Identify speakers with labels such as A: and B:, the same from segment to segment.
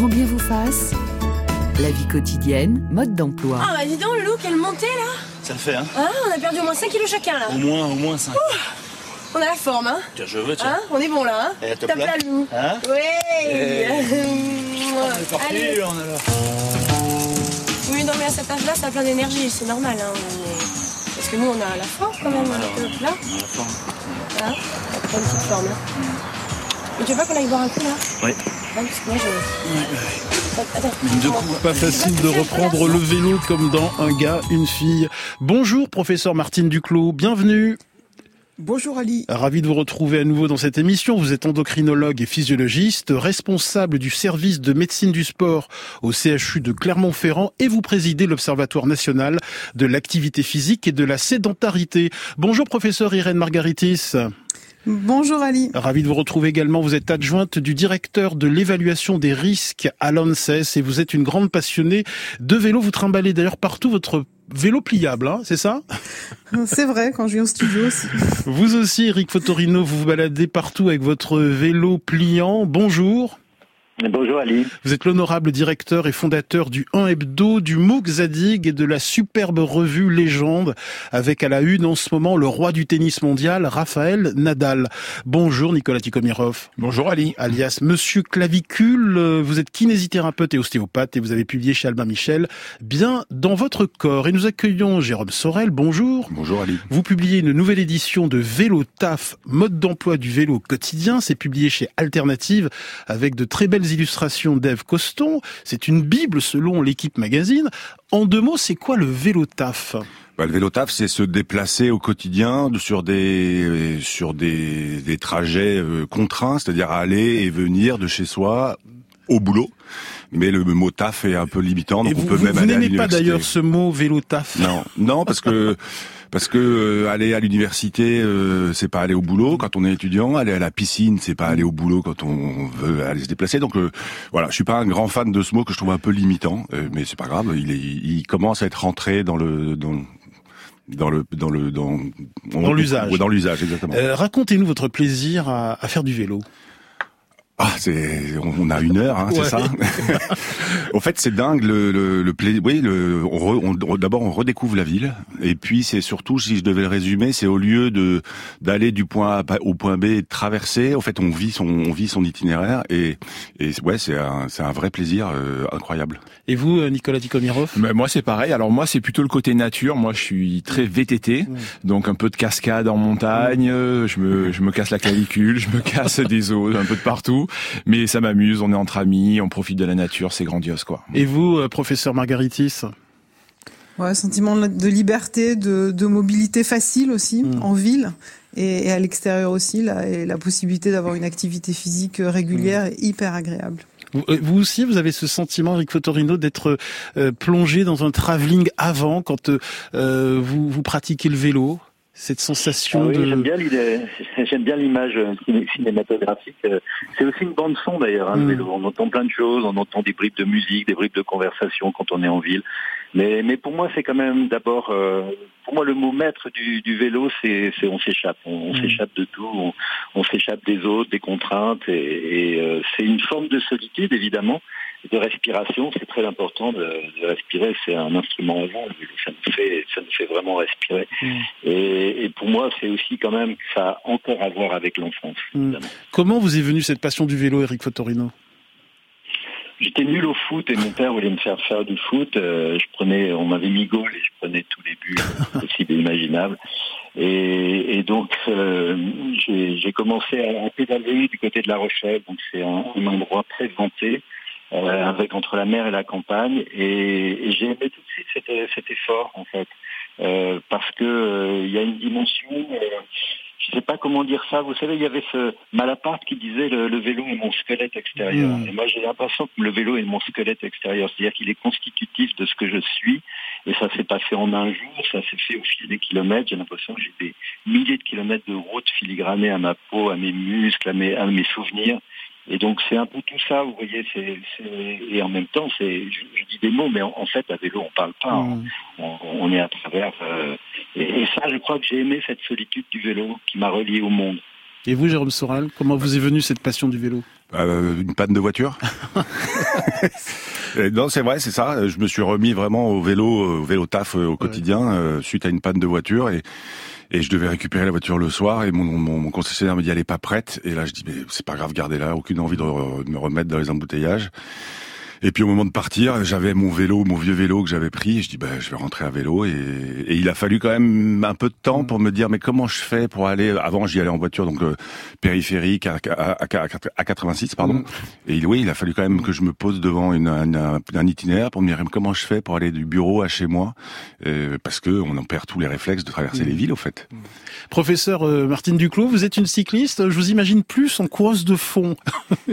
A: grand bien vous fasse. La vie quotidienne, mode d'emploi.
B: Ah bah dis donc Loulou, quelle montée là
C: Ça le fait, hein
B: Hein On a perdu au moins 5 kilos chacun là.
C: Au moins, au moins 5.
B: On a la forme, hein
C: Tiens, je veux, tiens.
B: Hein On est bon là, hein
C: Eh, top là.
B: la Loulou.
C: Hein
B: Ouais. Mouah.
C: C'est parti,
B: Allez.
C: là, on est là.
B: Oui, non mais à cet âge-là, ça a plein d'énergie, c'est normal. Hein. Parce que nous, on a la forme quand même, on est top, là.
C: On a la forme.
B: Hein On a une petite forme, hein. Et tu veux pas qu'on aille boire un coup là
C: Oui.
B: Ouais, parce que moi je...
C: Coups.
D: Pas facile de reprendre le vélo comme dans Un gars, une fille. Bonjour professeur Martine Duclos, bienvenue.
E: Bonjour Ali.
D: Ravi de vous retrouver à nouveau dans cette émission. Vous êtes endocrinologue et physiologiste, responsable du service de médecine du sport au CHU de Clermont-Ferrand et vous présidez l'Observatoire national de l'activité physique et de la sédentarité. Bonjour professeur Irène Margaritis.
E: Bonjour Ali.
D: Ravi de vous retrouver également. Vous êtes adjointe du directeur de l'évaluation des risques à l'ANSES et vous êtes une grande passionnée de vélo. Vous trimballez d'ailleurs partout votre vélo pliable, hein, c'est ça?
E: C'est vrai, quand je viens au studio aussi.
D: Vous aussi, Eric Fotorino, vous vous baladez partout avec votre vélo pliant. Bonjour.
F: Bonjour Ali.
D: Vous êtes l'honorable directeur et fondateur du 1 Hebdo, du MOOC Zadig et de la superbe revue Légende, avec à la une en ce moment le roi du tennis mondial, Raphaël Nadal. Bonjour Nicolas Tikomirov.
G: Bonjour Ali.
D: Alias Monsieur Clavicule, Euh, vous êtes kinésithérapeute et ostéopathe et vous avez publié chez Albin Michel Bien dans votre corps. Et nous accueillons Jérôme Sorel. Bonjour.
G: Bonjour Ali.
D: Vous publiez une nouvelle édition de Vélo Taf, mode d'emploi du vélo quotidien. C'est publié chez Alternative avec de très belles illustrations d'Ève Coston. C'est une bible selon l'équipe magazine. En deux mots, c'est quoi le vélo taf
G: Bah, le vélo taf, c'est se déplacer au quotidien sur des sur des, des trajets euh, contraints, c'est-à-dire aller et venir de chez soi au boulot. Mais le mot taf est un peu limitant, donc
D: Et vous,
G: on peut
D: vous-
G: même
D: vous
G: aller à
D: n'aimez pas d'ailleurs ce mot vélo taf
G: Non, non, parce que parce que euh, aller à l'université, euh, c'est pas aller au boulot quand on est étudiant. Aller à la piscine, c'est pas aller au boulot quand on veut aller se déplacer. Donc euh, voilà, je suis pas un grand fan de ce mot que je trouve un peu limitant, euh, mais c'est pas grave. Il est, il commence à être rentré dans le dans dans le dans le dans
D: Dans l'usage.
G: Dans l'usage exactement.
D: Euh, Racontez-nous votre plaisir à, à faire du vélo.
G: Ah, c'est, on on a une heure, hein, c'est
D: Ouais.
G: ça. en fait, c'est dingue le, le, le pla- oui, le, on re- on- d'abord on redécouvre la ville, et puis c'est surtout, si je devais le résumer, c'est au lieu de d'aller du point A au point B et de traverser, en fait, on vit son, on vit son itinéraire, et, et ouais, c'est un, c'est un vrai plaisir euh, incroyable.
D: Et vous, euh, Nicolas Tikomirov
H: Mais moi c'est pareil. Alors moi c'est plutôt le côté nature. Moi je suis très VTT, donc un peu de cascade en montagne. euh, Je me je me casse la clavicule, je me casse des os un peu de partout. Mais ça m'amuse. On est entre amis, on profite de la nature, c'est grandiose quoi.
D: Et vous, euh, professeur Margaritis
E: Ouais, sentiment de liberté, de, de mobilité facile aussi,
D: Mm.
E: en ville. Et, et à l'extérieur aussi, là, et la possibilité d'avoir une activité physique euh, régulière est hyper agréable.
D: Vous, euh, vous aussi, vous avez ce sentiment, Eric Fotorino, d'être euh, plongé dans un travelling avant quand euh, vous, vous pratiquez le vélo? Cette
F: Ah
D: sensation
F: oui,
D: de...
F: j'aime bien l'idée, j'aime bien l'image ciné- cinématographique. Euh, C'est aussi une bande son d'ailleurs, hein, le
D: Mm.
F: vélo. On entend plein de choses, on entend des bribes de musique, des bribes de conversation quand on est en ville. Mais, mais pour moi, c'est quand même d'abord, euh, pour moi, le mot maître du, du vélo, c'est on s'échappe, on, on
D: Mm.
F: s'échappe de tout, on, on s'échappe des autres, des contraintes, et, et, euh, c'est une forme de solitude évidemment, de respiration. C'est très important de, de respirer. C'est un instrument vélo. Ça nous fait, ça nous fait vraiment respirer.
D: Mm.
F: Et, et pour moi, c'est aussi quand même que ça a encore à voir avec l'enfance.
D: Mm. Comment vous est venue cette passion du vélo, Eric Fotorino?
F: J'étais nul au foot et mon père voulait me faire faire du foot. Euh, je prenais, on m'avait mis goal et je prenais tous les buts possibles et imaginables. Et, et donc euh, j'ai commencé à, à pédaler du côté de La Rochelle, donc c'est un, un endroit très vanté, euh, avec entre la mer et la campagne. Et, et j'ai aimé tout de suite cet, cet effort en fait, Euh, parce que euh, il y a une dimension. euh, je sais pas comment dire ça. Vous savez, il y avait ce Malaparte qui disait le, le vélo est mon squelette extérieur.
D: Mm.
F: Et moi, j'ai l'impression que le vélo est mon squelette extérieur. C'est-à-dire qu'il est constitutif de ce que je suis. Et ça s'est pas fait en un jour. Ça s'est fait au fil des kilomètres. J'ai l'impression que j'ai des milliers de kilomètres de route filigranée à ma peau, à mes muscles, à mes, à mes souvenirs. Et donc c'est un peu tout ça, vous voyez, c'est, c'est- et en même temps, c'est, je, je dis des mots, mais en, en fait, à vélo, on parle pas,
D: Mm.
F: on, on est à travers. euh, et, et ça, je crois que j'ai aimé cette solitude du vélo qui m'a relié au monde.
D: Et vous, Jérôme Soral, comment vous est venue cette passion du vélo?
G: Euh, Une panne de voiture Non, c'est vrai, c'est ça. Je me suis remis vraiment au vélo, au vélo taf au quotidien suite à une panne de voiture et et je devais récupérer la voiture le soir et mon, mon, concessionnaire me dit elle est pas prête. Et là je dis mais c'est pas grave gardez-la. Aucune envie de, me remettre dans les embouteillages et puis au moment de partir, j'avais mon vélo, mon vieux vélo que j'avais pris. Et je dis, bah, je vais rentrer à vélo. Et, et, il a fallu quand même un peu de temps pour me dire, mais comment je fais pour aller? Avant, j'y allais en voiture, donc euh, périphérique à, à, à, 86, pardon. Mm. Et oui, il a fallu quand même que je me pose devant une, un itinéraire pour me dire comment je fais pour aller du bureau à chez moi, euh, parce que on en perd tous les réflexes de traverser les mm. villes, au fait. Mm.
D: Professeur euh, Martine Duclos, vous êtes une cycliste. Je vous imagine plus en course de fond.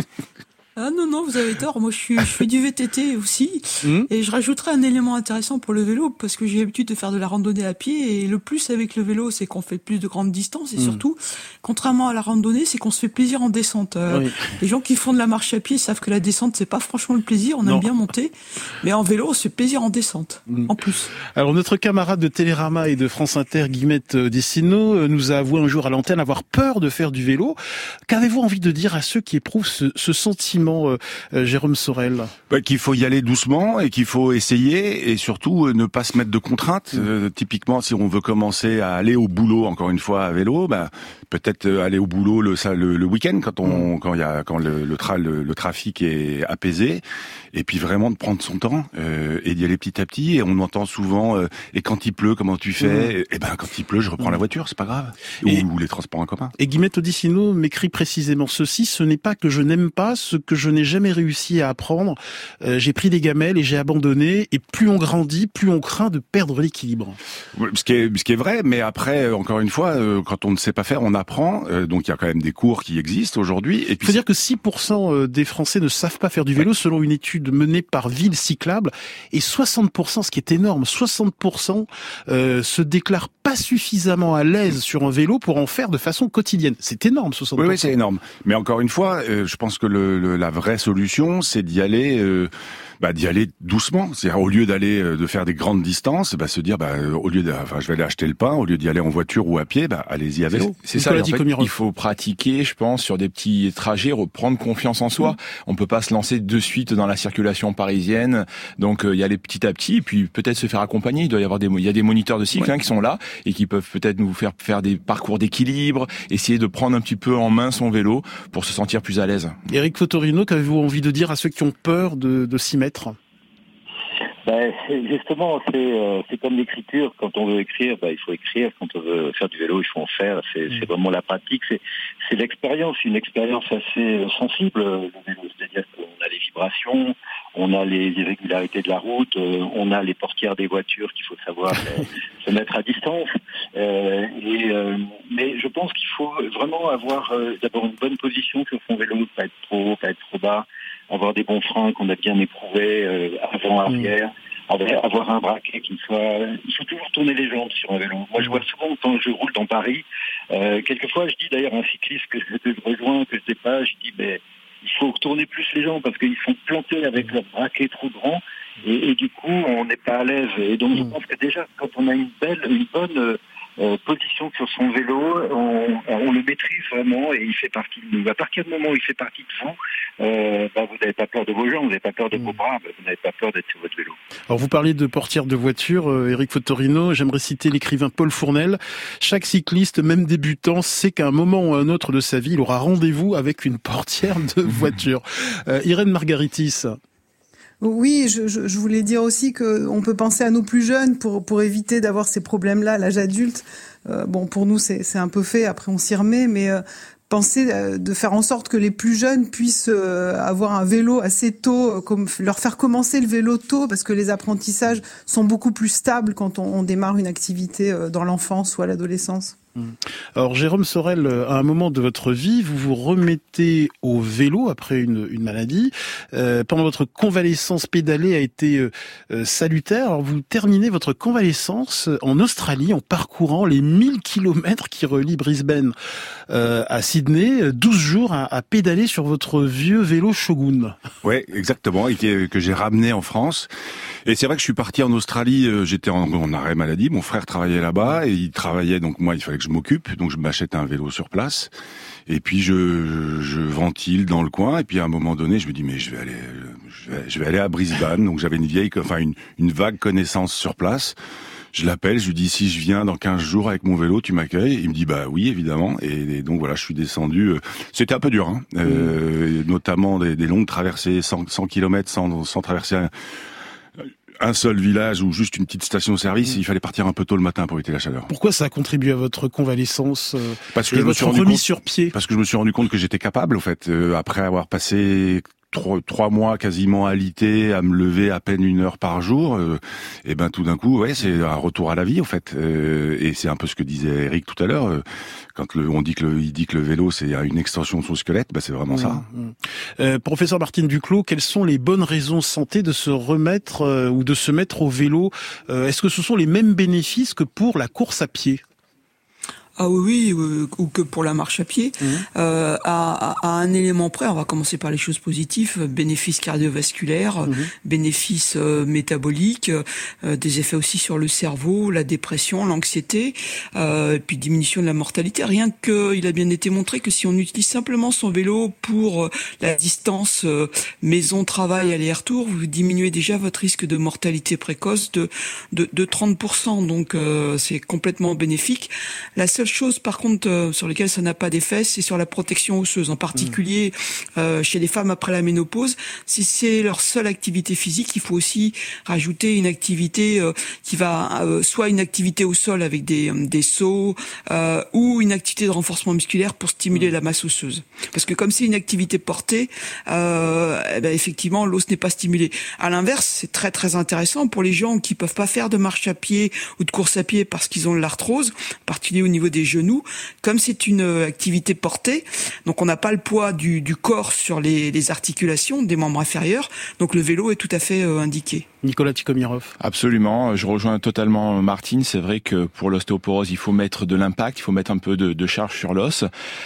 C: Ah non, non, vous avez tort. Moi, je, suis, je fais du VTT aussi. Hmm. Et je rajouterai un élément intéressant pour le vélo, parce que j'ai l'habitude de faire de la randonnée à pied. Et le plus avec le vélo, c'est qu'on fait plus de grandes distances. Et hmm. surtout, contrairement à la randonnée, c'est qu'on se fait plaisir en descente. Euh, les gens qui font de la marche à pied savent que la descente, c'est pas franchement le plaisir. On aime bien monter. Mais en vélo, c'est plaisir en descente, hmm. en plus.
D: Alors, notre camarade de Télérama et de France Inter, Guillemette euh, Dessino, euh, nous a avoué un jour à l'antenne avoir peur de faire du vélo. Qu'avez-vous envie de dire à ceux qui éprouvent ce, ce sentiment Jérôme Sorel
G: bah, Qu'il faut y aller doucement et qu'il faut essayer et surtout euh, ne pas se mettre de contraintes. Mm. Euh, typiquement, si on veut commencer à aller au boulot, encore une fois à vélo, bah, peut-être euh, aller au boulot le, le, le week-end quand on mm. quand il y a quand le, le, tra, le, trafic est apaisé et puis vraiment de prendre son temps euh, et d'y aller petit à petit et on entend souvent et quand il pleut comment tu fais mm. et, eh ben quand il pleut je reprends la voiture c'est pas grave et, ou, les transports en commun
D: et Guillemette Odissino m'écrit précisément ceci ce n'est pas que je n'aime pas ce que je n'ai jamais réussi à apprendre. Euh, j'ai pris des gamelles et j'ai abandonné. Et plus on grandit, plus on craint de perdre l'équilibre.
G: Ce qui est, ce qui est vrai, mais après, euh, encore une fois, euh, quand on ne sait pas faire, on apprend. donc il y a quand même des cours qui existent aujourd'hui.
D: Il faut dire que 6% des Français ne savent pas faire du vélo, selon une étude menée par Ville Cyclable, et 60%, ce qui est énorme, 60% se déclarent pas suffisamment à l'aise sur un vélo pour en faire de façon quotidienne. C'est énorme, 60%.
G: Oui, oui c'est énorme. Mais encore une fois, je pense que le, la vraie solution, c'est d'y aller euh, bah, d'y aller doucement. C'est-à-dire au lieu d'aller euh, de faire des grandes distances, bah, se dire bah, euh, au lieu de, enfin, je vais aller acheter le pain, au lieu d'y aller en voiture ou à pied, bah, allez-y à vélo.
H: C'est ça. En fait, il faut pratiquer, je pense, sur des petits trajets, reprendre confiance en soi. On peut pas se lancer de suite dans la circulation parisienne. Donc il y aller petit à petit, et puis peut-être se faire accompagner. Il doit y avoir des, il y a des moniteurs de cycle hein, qui sont là et qui peuvent peut-être nous faire faire des parcours d'équilibre, essayer de prendre un petit peu en main son vélo pour se sentir plus à l'aise.
D: Eric Fotorino, qu'avez-vous envie de dire à ceux qui ont peur de, de s'y mettre?
F: Ben, justement, euh, c'est comme l'écriture. Quand on veut écrire, ben, il faut écrire. Quand on veut faire du vélo, il faut en faire. C'est mm. vraiment la pratique. C'est l'expérience, une expérience assez euh, sensible. C'est-à-dire qu'on a les vibrations, on a les irrégularités de la route, euh, on a les portières des voitures qu'il faut savoir se mettre à distance. et, mais je pense qu'il faut vraiment avoir d'abord une bonne position sur son vélo, pas être trop haut, pas être trop bas avoir des bons freins qu'on a bien éprouvés euh, avant, arrière. avoir un braquet qui soit... Il faut toujours tourner les jambes sur un vélo. Moi, je vois souvent quand je roule dans Paris, euh, quelquefois, je dis d'ailleurs à un cycliste que, je rejoins, que je sais pas, je dis, mais il faut tourner plus les jambes parce qu'ils sont plantés avec leur braquet trop grand et, et du coup, on n'est pas à l'aise. Et donc, je mm. pense que déjà, quand on a une belle, une bonne euh, euh, position sur son vélo, on, le maîtrise vraiment et il fait partie de nous. À partir du moment où il fait partie de vous, euh, bah, vous n'avez pas peur de vos jambes, vous n'avez pas peur de vos mm. bras, vous n'avez pas peur d'être sur votre vélo.
D: Alors vous parliez de portière de voiture, euh, Eric Fotorino, j'aimerais citer l'écrivain Paul Fournel. Chaque cycliste, même débutant, sait qu'à un moment ou à un autre de sa vie, il aura rendez-vous avec une portière de voiture. Irène Margaritis,
E: oui, je, je, voulais dire aussi qu'on peut penser à nos plus jeunes pour, pour éviter d'avoir ces problèmes-là à l'âge adulte. Euh, bon, pour nous, c'est un peu fait, après on s'y remet, mais euh, penser euh, de faire en sorte que les plus jeunes puissent avoir un vélo assez tôt, comme leur faire commencer le vélo tôt, parce que les apprentissages sont beaucoup plus stables quand on, on démarre une activité dans l'enfance ou à l'adolescence.
D: Mm. Alors Jérôme Sorel, à un moment de votre vie, vous vous remettez au vélo après une, maladie. Euh, pendant votre convalescence pédalée a été euh, euh, salutaire. Alors vous terminez votre convalescence en Australie en parcourant les 1000 kilomètres qui relient Brisbane à Sydney, 12 jours à, pédaler sur votre vieux vélo Shogun.
G: Oui, exactement, et que j'ai ramené en France. Et c'est vrai que je suis parti en Australie, j'étais en, en, arrêt maladie, mon frère travaillait là-bas et il travaillait, donc moi il fallait que je m'occupe, donc je m'achète un vélo sur place. Et puis je, je ventile dans le coin. Et puis à un moment donné, je me dis mais je vais aller, je vais, aller à Brisbane. Donc j'avais une vieille, enfin une, une vague connaissance sur place. Je l'appelle, je lui dis si je viens dans 15 jours avec mon vélo, tu m'accueilles? Il me dit bah oui évidemment. Et, donc voilà, je suis descendu. Euh, c'était un peu dur, hein, euh, notamment des, des, longues traversées, 100, 100 km sans, sans traverser un, un seul village ou juste une petite station-service, mm. il fallait partir un peu tôt le matin pour éviter la chaleur.
D: Pourquoi ça a contribué à votre convalescence euh,
G: Parce que je me suis rendu compte, sur pied? Parce que je me suis rendu compte que j'étais capable, en fait, euh, après avoir passé trois, mois quasiment alité, à me lever à peine une heure par jour, euh, et ben tout d'un coup, ouais, c'est un retour à la vie en fait. Euh, et c'est un peu ce que disait Eric tout à l'heure. Euh, quand le, on dit que le, il dit que le vélo c'est une extension de son squelette, ben c'est vraiment ça.
D: Mmh, mmh. professeur Martine Duclos, quelles sont les bonnes raisons santé de se remettre ou de se mettre au vélo? Est-ce que ce sont les mêmes bénéfices que pour la course à pied?
C: Ah oui, oui, ou que pour la marche à pied. Mmh. Euh, à, à, un élément près, on va commencer par les choses positives, bénéfices cardiovasculaires, mmh. bénéfices euh, métaboliques, euh, des effets aussi sur le cerveau, la dépression, l'anxiété, euh, puis diminution de la mortalité. Rien que, il a bien été montré que si on utilise simplement son vélo pour euh, la distance maison-travail aller-retour, vous diminuez déjà votre risque de mortalité précoce de, de, de 30%. Donc c'est complètement bénéfique. La seule chose, par contre, euh, sur lesquelles ça n'a pas d'effet, c'est sur la protection osseuse, en particulier mmh. euh, chez les femmes après la ménopause. Si c'est leur seule activité physique, il faut aussi rajouter une activité euh, qui va soit une activité au sol avec des, des sauts ou une activité de renforcement musculaire pour stimuler mmh. la masse osseuse. Parce que comme c'est une activité portée, eh ben, effectivement, l'os n'est pas stimulé. À l'inverse, c'est très très intéressant pour les gens qui peuvent pas faire de marche à pied ou de course à pied parce qu'ils ont de l'arthrose, en particulier au niveau des genoux, comme c'est une euh, activité portée, donc on n'a pas le poids du, corps sur les, articulations des membres inférieurs, donc le vélo est tout à fait euh, indiqué.
D: Nicolas Tikomirov.
H: Absolument, je rejoins totalement Martine. C'est vrai que pour l'ostéoporose, il faut mettre de l'impact, il faut mettre un peu de, de charge sur l'os.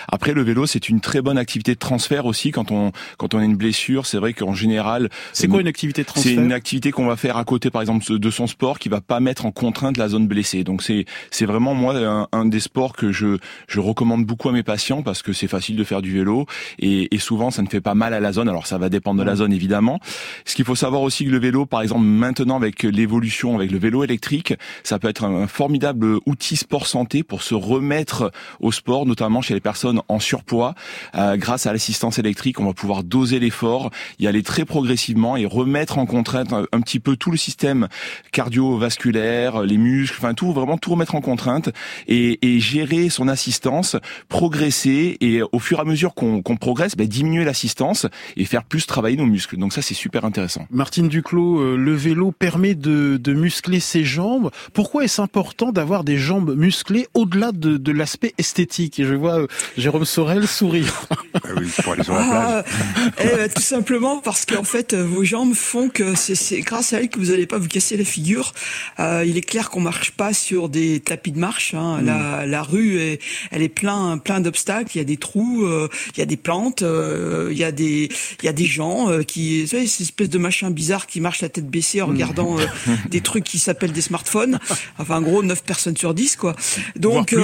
H: Après, le vélo, c'est une très bonne activité de transfert aussi quand on quand on a une blessure. C'est vrai qu'en général,
D: c'est quoi une activité de transfert
H: C'est une activité qu'on va faire à côté, par exemple, de son sport, qui va pas mettre en contrainte la zone blessée. Donc c'est c'est vraiment moi un, un, des sports que je je recommande beaucoup à mes patients parce que c'est facile de faire du vélo et, et souvent ça ne fait pas mal à la zone. Alors ça va dépendre de la zone évidemment. Ce qu'il faut savoir aussi que le vélo, par exemple maintenant avec l'évolution, avec le vélo électrique, ça peut être un formidable outil sport santé pour se remettre au sport, notamment chez les personnes en surpoids. Euh, grâce à l'assistance électrique, on va pouvoir doser l'effort, y aller très progressivement et remettre en contrainte un, petit peu tout le système cardiovasculaire, les muscles, enfin tout, vraiment tout remettre en contrainte et, et gérer son assistance, progresser et au fur et à mesure qu'on progresse, ben, diminuer l'assistance et faire plus travailler nos muscles. Donc ça c'est super intéressant.
D: Martine Duclos, euh, vélo permet de, de muscler ses jambes. Pourquoi est-ce important d'avoir des jambes musclées au-delà de, de l'aspect esthétique? Et je vois euh, Jérôme Sorel sourire.
G: Ah oui, pour aller sur la plage.
C: Ah, ben, tout simplement parce qu'en fait, euh, vos jambes font que c'est grâce à elles que vous n'allez pas vous casser la figure. Euh, il est clair qu'on marche pas sur des tapis de marche. Hein. Mm. La, la, rue, est, elle est plein, plein d'obstacles. Il y a des trous, euh, il y a des plantes, euh, il y a des, il y a des gens qui, c'est cette espèce de machin bizarre qui marche la tête baissée en mm. regardant des trucs qui s'appellent des smartphones. Enfin, en gros, 9 personnes sur 10, quoi. Donc,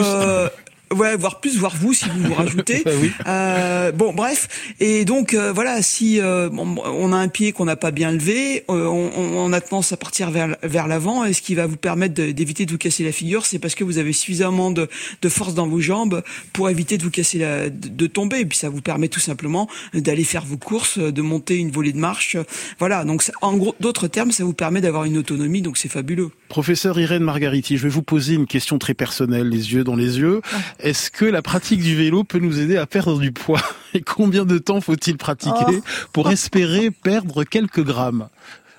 C: Ouais, voire plus, voire vous si vous vous rajoutez. Bah oui. euh, bon, bref. Et donc euh, voilà, si euh, on a un pied qu'on n'a pas bien levé, euh, on, on, a tendance à partir vers vers l'avant. Et ce qui va vous permettre d'éviter de, vous casser la figure, c'est parce que vous avez suffisamment de, de force dans vos jambes pour éviter de vous casser la, de, tomber. Et puis ça vous permet tout simplement d'aller faire vos courses, de monter une volée de marche. Voilà. Donc en gros, d'autres termes, ça vous permet d'avoir une autonomie. Donc c'est fabuleux.
D: Professeur Irène Margariti, je vais vous poser une question très personnelle, les yeux dans les yeux. Est-ce que la pratique du vélo peut nous aider à perdre du poids? Et combien de temps faut-il pratiquer oh. pour espérer perdre quelques grammes?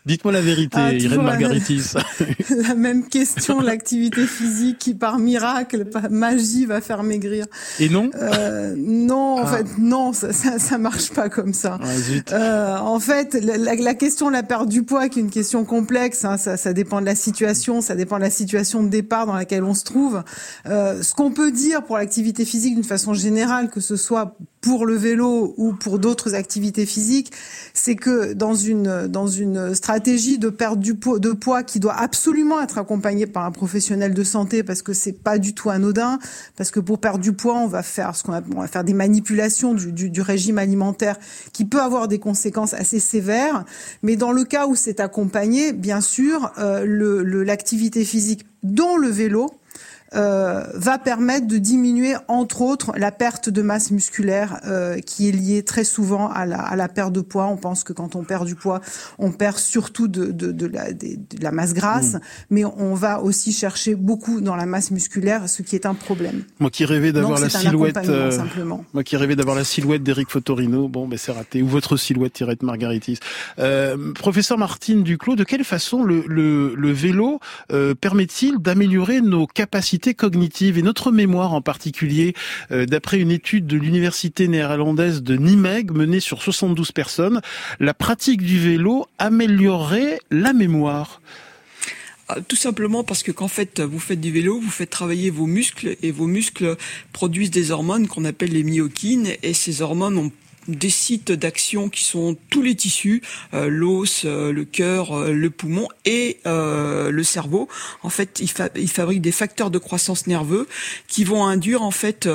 D: Dites-moi la vérité, ah, Irène Margaritis.
E: La, même question, l'activité physique qui par miracle, par magie va faire maigrir.
D: Et non
E: euh, Non, en ah. fait, non, ça, ça, ça, marche pas comme ça. Ah, euh, en fait, la, la, question de la perte du poids, qui est une question complexe, hein, ça, ça, dépend de la situation, ça dépend de la situation de départ dans laquelle on se trouve. Euh, ce qu'on peut dire pour l'activité physique d'une façon générale, que ce soit pour le vélo ou pour d'autres activités physiques, c'est que dans une dans une stratégie de perte de poids qui doit absolument être accompagnée par un professionnel de santé parce que c'est pas du tout anodin, parce que pour perdre du poids, on va faire ce qu'on on va faire des manipulations du, du, régime alimentaire qui peut avoir des conséquences assez sévères. Mais dans le cas où c'est accompagné, bien sûr, euh, l'activité physique, dont le vélo, euh, va permettre de diminuer, entre autres, la perte de masse musculaire euh, qui est liée très souvent à la, à la, perte de poids. On pense que quand on perd du poids, on perd surtout de, de, de, la, de la, masse grasse, mmh. mais on va aussi chercher beaucoup dans la masse musculaire, ce qui est un problème.
D: Moi qui rêvais d'avoir la silhouette, euh, moi qui rêvais d'avoir la silhouette d'Eric Fotorino, bon, ben c'est raté. Ou votre silhouette, Tirette Margaritis. Euh, professeur Martine Duclos, de quelle façon le, le, le vélo permet-il d'améliorer nos capacités cognitive et notre mémoire en particulier, euh, d'après une étude de l'université néerlandaise de Nimeg menée sur 72 personnes, la pratique du vélo améliorerait la mémoire.
C: Ah, tout simplement parce que fait, vous faites du vélo, vous faites travailler vos muscles et vos muscles produisent des hormones qu'on appelle les myokines et ces hormones ont des sites d'action qui sont tous les tissus, euh, l'os, euh, le cœur, euh, le poumon et le cerveau. En fait, ils, fa fabriquent des facteurs de croissance nerveux qui vont induire en fait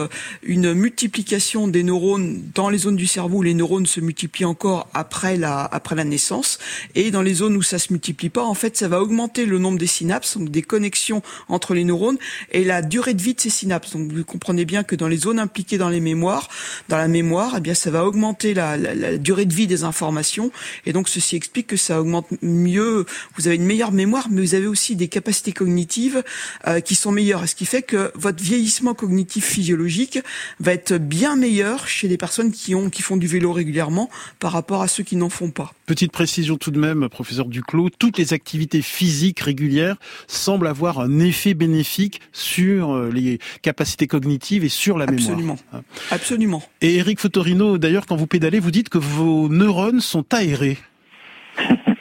C: une multiplication des neurones dans les zones du cerveau où les neurones se multiplient encore après la après la naissance et dans les zones où ça se multiplie pas, en fait, ça va augmenter le nombre des synapses, donc des connexions entre les neurones et la durée de vie de ces synapses. Donc vous comprenez bien que dans les zones impliquées dans les mémoires, dans la mémoire, eh bien ça va augmenter la, durée de vie des informations et donc ceci explique que ça augmente mieux. Vous avez une meilleure mémoire, mais vous avez aussi des capacités cognitives euh, qui sont meilleures, ce qui fait que votre vieillissement cognitif physiologique va être bien meilleur chez les personnes qui ont qui font du vélo régulièrement par rapport à ceux qui n'en font pas.
D: Petite précision tout de même, professeur Duclos, toutes les activités physiques régulières semblent avoir un effet bénéfique sur euh, les capacités cognitives et sur la
C: mémoire.
D: Absolument.
C: Absolument.
D: Et Eric Fotorino, d'ailleurs, quand vous pédalez, vous dites que vos neurones sont aérés.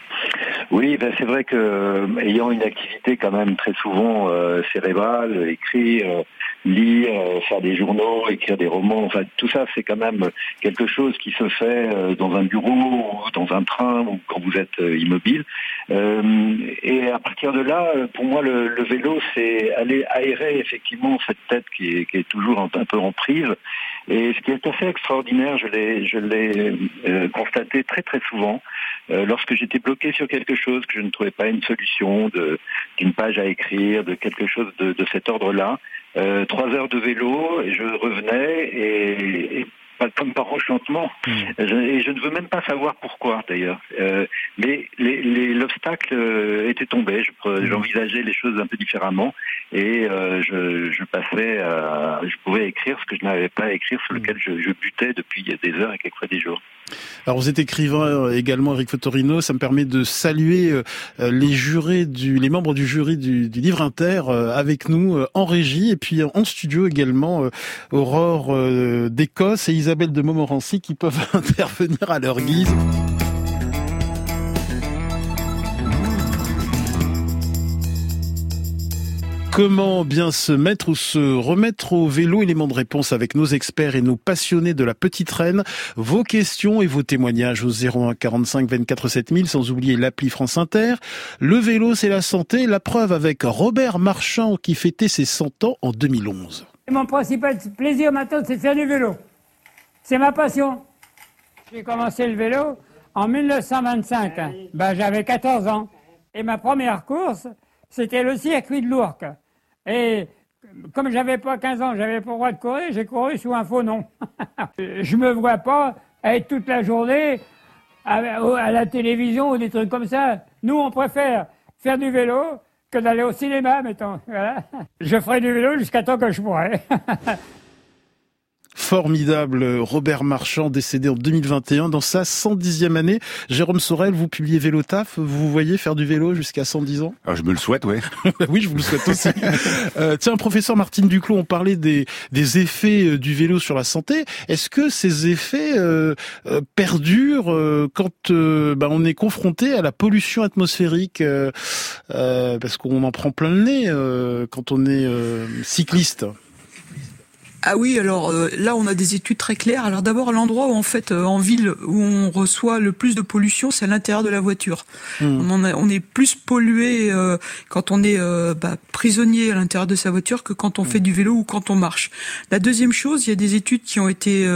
F: Oui, ben c'est vrai que euh, ayant une activité quand même très souvent euh, cérébrale, écrire, lire, euh, faire des journaux, écrire des romans, enfin tout ça c'est quand même quelque chose qui se fait euh, dans un bureau dans un train ou quand vous êtes euh, immobile. et à partir de là, pour moi le, le vélo c'est aller aérer effectivement cette tête qui est, qui est toujours un, un, peu en prise. Et ce qui est assez extraordinaire, je l'ai je l'ai constaté très très souvent lorsque j'étais bloqué sur quelque chose que je ne trouvais pas une solution d'une page à écrire, de quelque chose de, de cet ordre-là. Euh, trois heures de vélo et je revenais et, et comme par enchantement. Mmh. et je ne veux même pas savoir pourquoi d'ailleurs. Euh, mais l'obstacle euh, était tombé. Mmh. J'envisageais les choses un peu différemment et euh, je, je, passais, à, je pouvais écrire ce que je n'avais pas à écrire, sur lequel je, je butais depuis des heures et quelquefois des jours.
D: Alors vous êtes écrivain euh, également, Eric Fotorino. Ça me permet de saluer euh, les jurés, du, les membres du jury du, du livre inter euh, avec nous en régie et puis en studio également Aurore d'Écosse et Isabelle de Montmorency qui peuvent intervenir à leur guise. Comment bien se mettre ou se remettre au vélo Élément de réponse avec nos experts et nos passionnés de la petite reine. Vos questions et vos témoignages au 01 45 24 7000 sans oublier l'appli France Inter. Le vélo, c'est la santé. La preuve avec Robert Marchand qui fêtait ses 100 ans en 2011.
I: Mon principal plaisir maintenant, c'est de faire du vélo. C'est ma passion. J'ai commencé le vélo en 1925. Ben, j'avais 14 ans. Et ma première course, c'était le circuit de l'Ourcq. Et comme j'avais pas 15 ans, j'avais pas le droit de courir, j'ai couru sous un faux nom. je me vois pas être toute la journée à, la télévision ou des trucs comme ça. Nous, on préfère faire du vélo que d'aller au cinéma, mettons. Je ferai du vélo jusqu'à temps que je pourrai.
D: formidable Robert Marchand, décédé en 2021 dans sa 110e année. Jérôme Sorel, vous publiez Vélotaf, vous voyez faire du vélo jusqu'à 110 ans?
G: Alors, Je me le souhaite, ouais.
D: oui, je vous le souhaite aussi. euh, tiens, professeur Martine Duclos, on parlait des, des effets euh, du vélo sur la santé. Est-ce que ces effets euh, euh perdurent euh, quand euh, bah, on est confronté à la pollution atmosphérique Parce qu'on en prend plein le nez quand on est cycliste?
C: Ah oui, alors euh, là on a des études très claires. Alors d'abord l'endroit où en fait euh, en ville où on reçoit le plus de pollution, c'est à l'intérieur de la voiture. Hmm. On, on, est plus pollué euh, quand on est bah, prisonnier à l'intérieur de sa voiture que quand on hmm. fait du vélo ou quand on marche. La deuxième chose, il y a des études qui ont été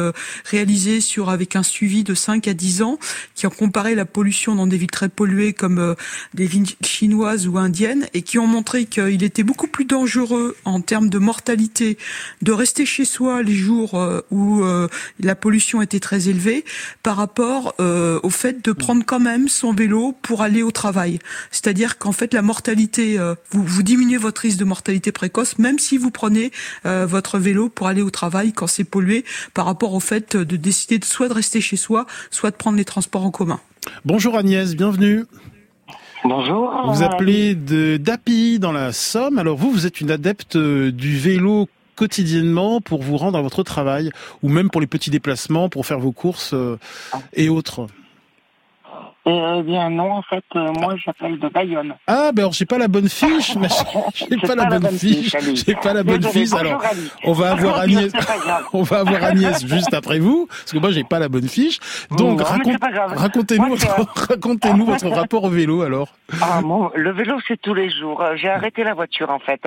C: réalisées sur avec un suivi de 5 à 10 ans qui ont comparé la pollution dans des villes très polluées comme des villes chinoises ou indiennes et qui ont montré qu'il était beaucoup plus dangereux en termes de mortalité de rester chez chez soi les jours euh, où euh, la pollution était très élevée par rapport euh, au fait de prendre quand même son vélo pour aller au travail. C'est-à-dire qu'en fait la mortalité, vous, vous diminuez votre risque de mortalité précoce même si vous prenez votre vélo pour aller au travail quand c'est pollué par rapport au fait de décider soit de rester chez soi, soit de prendre les transports en commun.
D: Bonjour Agnès, bienvenue.
J: Bonjour.
D: Vous appelez de d'Api dans la Somme. Alors vous, vous êtes une adepte du vélo quotidiennement pour vous rendre à votre travail ou même pour les petits déplacements, pour faire vos courses euh, et autres
J: eh bien non, en fait, euh, moi j'appelle de Bayonne.
D: Ah, ben alors j'ai pas la bonne fiche, j'ai pas, la bonne fiche, j'ai pas la bonne fiche. Alors, on va avoir Agnès, on va avoir Agnès juste après vous, parce que moi j'ai pas la bonne fiche. Donc racontez-nous votre, racontez-nous votre rapport au vélo alors.
J: Ah bon, le vélo c'est tous les jours. J'ai arrêté la voiture en fait.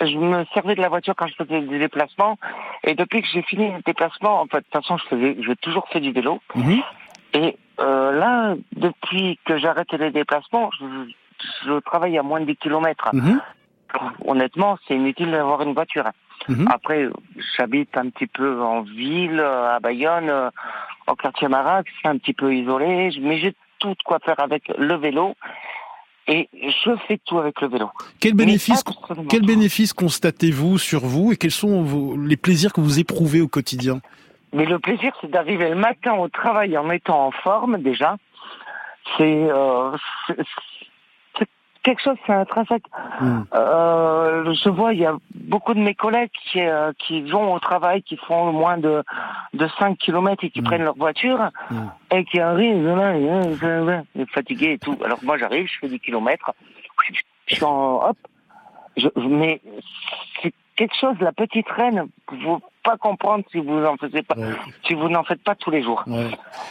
J: Je me servais de la voiture quand je faisais des déplacements, et depuis que j'ai fini les déplacements, en fait, de toute façon je faisais, j'ai toujours fait du vélo. Mhm. Et euh, là, depuis que j'arrête les déplacements, je, je, travaille à moins de 10 kilomètres. Mhm. Honnêtement, c'est inutile d'avoir une voiture. Mhm. Après, j'habite un petit peu en ville, à Bayonne, au quartier Marac, c'est un petit peu isolé, mais j'ai tout quoi faire avec le vélo. Et je fais tout avec le vélo.
D: Quel bénéfice, quel bénéfice constatez-vous sur vous et quels sont vos, les plaisirs que vous éprouvez au quotidien?
J: Mais le plaisir, c'est d'arriver le matin au travail en étant en forme déjà. C'est euh, quelque chose, c'est intrinsèque. Mm. Euh, je vois, il y a beaucoup de mes collègues qui, euh, qui vont au travail, qui font moins de, de 5 km et qui mm. prennent leur voiture mm. et qui arrivent, là, fatigués et tout. Alors moi, j'arrive, je fais des kilomètres, je suis en hop. Je, mais c'est quelque chose, la petite reine, vous pas comprendre si vous en faisiez pas, si vous n'en faites pas tous les jours.
D: Ouais.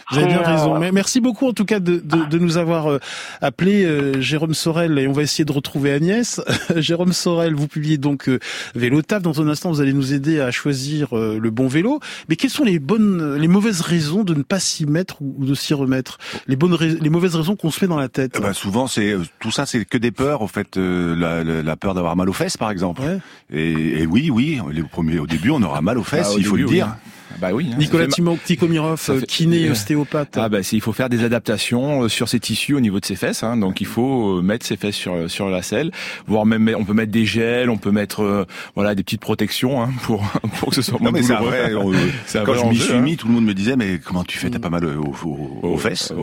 D: Vous avez bien raison. Euh, Mais merci beaucoup en tout cas de, de, de nous avoir euh, appelé euh, Jérôme Sorel et on va essayer de retrouver Agnès. Jérôme Sorel, vous publiez donc Vélo Taf. Dans un instant, vous allez nous aider à choisir le bon vélo. Mais quelles sont les bonnes, les mauvaises raisons de ne pas s'y mettre ou de s'y remettre? Les bonnes, les mauvaises raisons qu'on se met dans la tête.
G: Ben, souvent, c'est tout ça, c'est que des peurs. En fait, la, la, peur d'avoir mal aux fesses, par exemple. Et, et, oui, oui, les premiers, au début, on aura mal aux fesses, ah, il faut le dire.
D: Bah oui. Hein, Nicolas Tikomirov, fait... kiné, ostéopathe.
H: Ah bah il faut faire des adaptations euh, sur ses tissus au niveau de ses fesses. Hein, donc il faut euh, mettre ses fesses sur sur la selle, voire même on peut mettre des gels, on peut mettre euh, voilà des petites protections hein, pour pour que ce soit
G: moins non, mais Vrai, quand je m'y suis hein. mis, tout le monde me disait mais comment tu fais? T'as pas mal aux, aux, fesses?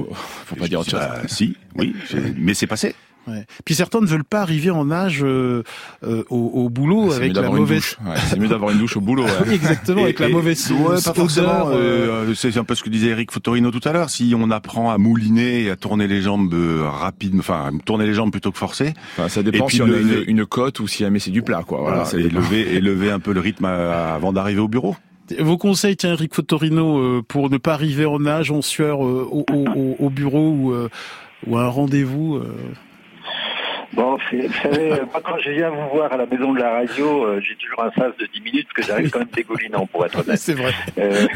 H: Faut pas dire autre chose.
G: Bah, si, oui, mais c'est passé.
D: Ouais. Puis certains ne veulent pas arriver en âge euh, euh au, au, boulot avec la mauvaise.
H: Ouais, c'est mieux d'avoir une douche au boulot.
D: oui, exactement, avec la mauvaise ouais, pas forcément.
G: Euh, euh, c'est un peu ce que disait Eric Fotorino tout à l'heure. Si on apprend à mouliner et à tourner les jambes euh, rapide, enfin tourner les jambes plutôt que forcer.
H: Enfin, ça dépend si on a une, une, cote ou si jamais c'est du plat, quoi. Voilà,
G: voilà et lever, et lever un peu le rythme avant d'arriver au bureau.
D: Vos conseils, tiens, Eric Fotorino, pour ne pas arriver en âge, en sueur au, au, au, bureau ou, ou à un rendez-vous
F: Bon, vous savez, moi quand je viens vous voir à la maison de la radio, euh, j'ai toujours un sas de 10 minutes parce que j'arrive quand même dégoulinant pour être honnête.
D: C'est vrai.
F: Euh,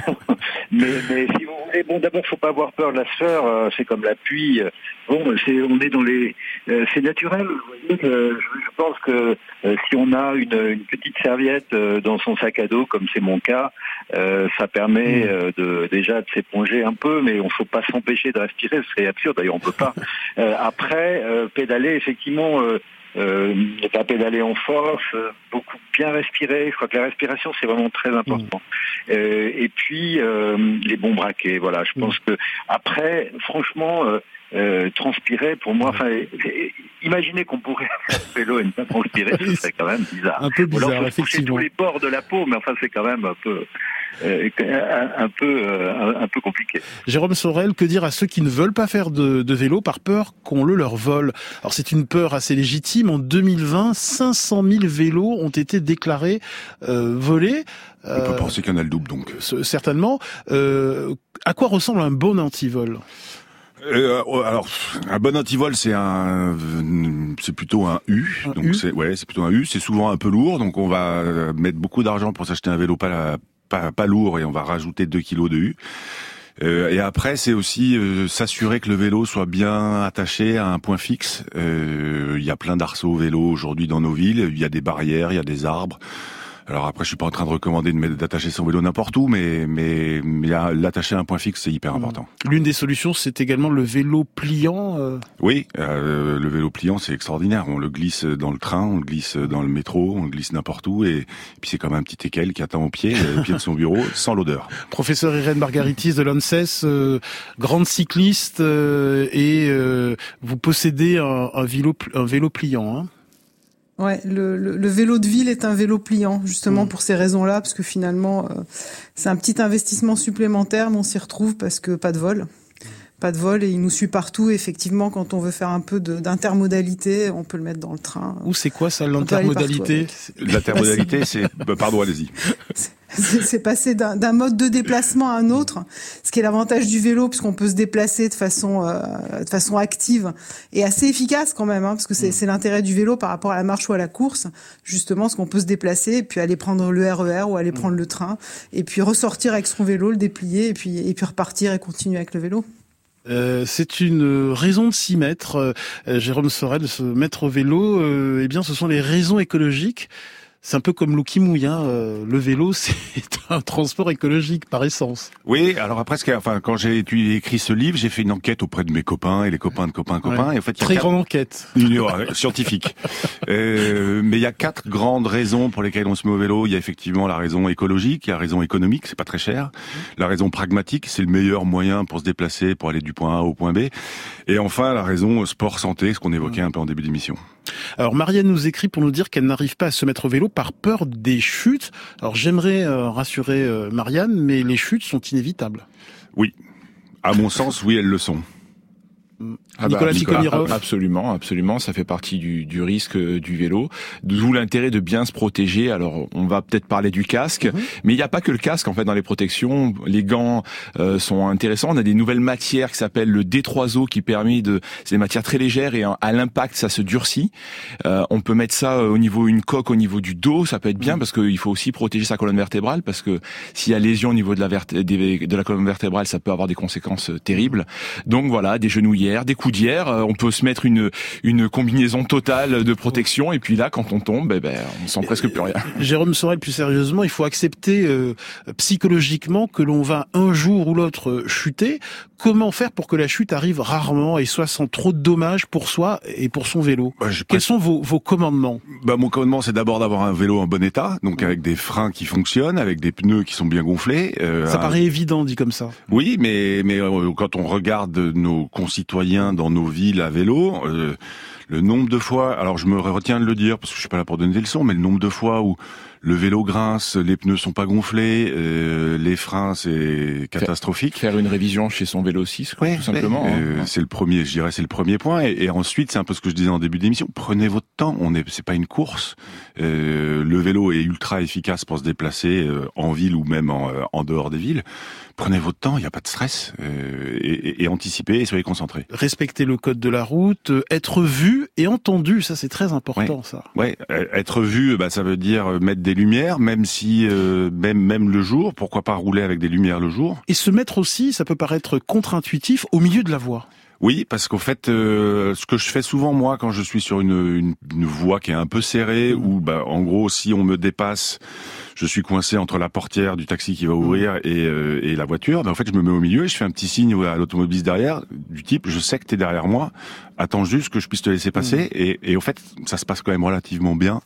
F: mais, mais, si vous voulez, bon d'abord faut pas avoir peur de la sueur, euh, c'est comme la pluie. Bon, c'est on est dans les, c'est naturel. Vous voyez, je, pense que si on a une, une, petite serviette dans son sac à dos, comme c'est mon cas, ça permet mm. de déjà de s'éponger un peu, mais on faut pas s'empêcher de respirer, ce serait absurde. D'ailleurs, on peut pas. après, pédaler effectivement euh, euh, ne pas pédaler en force, euh, beaucoup bien respirer. Je crois que la respiration c'est vraiment très important. Mm. et puis les bons braquets. Voilà, je mm. pense que après, franchement. transpirer pour moi, enfin, imaginez qu'on pourrait faire vélo et ne pas transpirer, ce serait quand même bizarre.
D: Un peu bizarre, alors,
F: effectivement. tous les pores de la peau, mais enfin, c'est quand même un peu. Euh, un, peu euh, un, peu compliqué.
D: Jérôme Sorel, que dire à ceux qui ne veulent pas faire de, de vélo par peur qu'on le leur vole? Alors c'est une peur assez légitime. En 2020, 500 000 vélos ont été déclarés volés.
G: On peut penser qu'il y en a le double donc.
D: Certainement. à quoi ressemble un bon antivol?
G: Euh, alors, un bon antivol, c'est un, c'est plutôt un U. donc c'est, ouais, c'est plutôt un U. C'est souvent un peu lourd, donc on va mettre beaucoup d'argent pour s'acheter un vélo pas, pas, pas lourd et on va rajouter 2 kilos de U. Euh, et après, c'est aussi euh, s'assurer que le vélo soit bien attaché à un point fixe. Euh, il y a plein d'arceaux vélo aujourd'hui dans nos villes. Il y a des barrières, il y a des arbres. Alors après, je suis pas en train de recommander d'attacher son vélo n'importe où, mais mais, mais l'attacher à un point fixe, c'est hyper important.
D: L'une des solutions, c'est également le vélo pliant. Euh...
G: Oui, euh, le vélo pliant, c'est extraordinaire. On le glisse dans le train, on le glisse dans le métro, on le glisse n'importe où, et, puis c'est comme un petit équel qui attend au pied, au pied de son bureau, sans l'odeur.
D: Professeur Irène Margaritis de l'ANSES, euh, grande cycliste, euh, et euh, vous possédez un, un, vélo, un vélo pliant. Hein
E: Ouais, le, le, vélo de ville est un vélo pliant, justement mmh. pour ces raisons-là, parce que finalement, euh, c'est un petit investissement supplémentaire, mais on s'y retrouve parce que pas de vol. Pas de vol et il nous suit partout. Effectivement, quand on veut faire un peu d'intermodalité, on peut le mettre dans le train.
D: Ou c'est quoi ça, l'intermodalité
G: L'intermodalité, c'est... Bah, pardon, allez-y.
E: c'est passer d'un mode de déplacement à un autre, ce qui est l'avantage du vélo, puisqu'on peut se déplacer de façon euh, de façon active et assez efficace quand même, hein, parce que mm. c'est l'intérêt du vélo par rapport à la marche ou à la course, justement, ce qu'on peut se déplacer et puis aller prendre le RER e ou aller mm. prendre le train et puis ressortir avec son vélo, le déplier et puis et puis repartir et continuer avec le vélo.
D: Euh, c'est une raison de s'y mettre, euh, Jérôme Sorel, se mettre au vélo. Euh, eh bien, ce sont les raisons écologiques c'est un peu comme l'Oukimouille, hein. Euh, le vélo, c'est un transport écologique par essence.
G: Oui, alors après, enfin, quand j'ai écrit ce livre, j'ai fait une enquête auprès de mes copains et les copains de copains copains. Et en fait,
D: Très grande enquête.
G: Une, scientifique. euh, mais il y a quatre grandes raisons pour lesquelles on se met au vélo. Il y a effectivement la raison écologique, il y a la raison économique, c'est pas très cher. La raison pragmatique, c'est le meilleur moyen pour se déplacer, pour aller du point A au point B. Et enfin, la raison sport santé, ce qu'on évoquait un peu en début d'émission.
D: Alors Marianne nous écrit pour nous dire qu'elle n'arrive pas à se mettre au vélo par peur des chutes. Alors j'aimerais euh, rassurer euh, Marianne, mais les chutes sont inévitables.
G: Oui, à mon sens, oui, elles le sont.
H: Ah bah, Nicolas, Absolument, absolument. Ça fait partie du, du risque euh, du vélo. D'où l'intérêt de bien se protéger. Alors, on va peut-être parler du casque, mhm. mais il n'y a pas que le casque en fait dans les protections. Les gants euh, sont intéressants. On a des nouvelles matières qui s'appellent le D3O qui permet de. C'est des matières très légères et à l'impact ça se durcit. Euh, on peut mettre ça au niveau une coque au niveau du dos. Ça peut être bien mhm. parce qu'il faut aussi protéger sa colonne vertébrale parce que s'il y a lésion au niveau de la, de la colonne vertébrale, ça peut avoir des conséquences terribles. Donc voilà, des genouillères, des coups d'hier, euh, on peut se mettre une une combinaison totale de protection et puis là quand on tombe, eh ben, on sent presque plus rien.
D: Jérôme Sorel, plus sérieusement, il faut accepter euh, psychologiquement que l'on va un jour ou l'autre chuter. Comment faire pour que la chute arrive rarement et soit sans trop de dommages pour soi et pour son vélo? Bah, Quels sont vos, vos commandements?
G: Bah, Mon commandement, c'est d'abord d'avoir un vélo en bon état, donc avec des freins qui fonctionnent, avec des pneus qui sont bien gonflés.
D: Euh, ça paraît évident dit comme ça.
G: Oui, mais mais quand on regarde nos concitoyens dans nos villes à vélo. Euh, le nombre de fois, alors je me retiens de le dire parce que je suis pas là pour donner des leçons, mais le nombre de fois où le vélo grince, les pneus sont pas gonflés, euh, les freins c'est catastrophique.
H: Faire une révision chez son vélo 6, quoi, tout simplement.
G: Hein. Euh, c'est le premier, je dirais, c'est le premier point. Et, ensuite, c'est un peu ce que je disais en début d'émission. Prenez votre temps. On est, c'est pas une course. Euh, le vélo est ultra efficace pour se déplacer euh, en ville ou même en, en dehors des villes. Prenez votre temps, il n'y a pas de stress et, et, anticipez et soyez concentrés.
D: Respectez le code de la route, être vu et entendu, ça c'est très important, ça.
G: Ouais, être vu, bah ça veut dire mettre des lumières, même si euh, même même le jour, pourquoi pas rouler avec des lumières le jour
D: Et se mettre aussi, ça peut paraître contre-intuitif, au milieu de la voie.
G: Oui, parce qu'en fait, euh, ce que je fais souvent moi quand je suis sur une, une, voie qui est un peu serrée, mmh. ou bah, en gros si on me dépasse, je suis coincé entre la portière du taxi qui va mmh. ouvrir et, euh, et la voiture. Ben, en fait, je me mets au milieu et je fais un petit signe à l'automobiliste derrière, du type je sais que tu es derrière moi, attends juste que je puisse te laisser passer. Mmh. Et, et au fait, ça se passe quand même relativement bien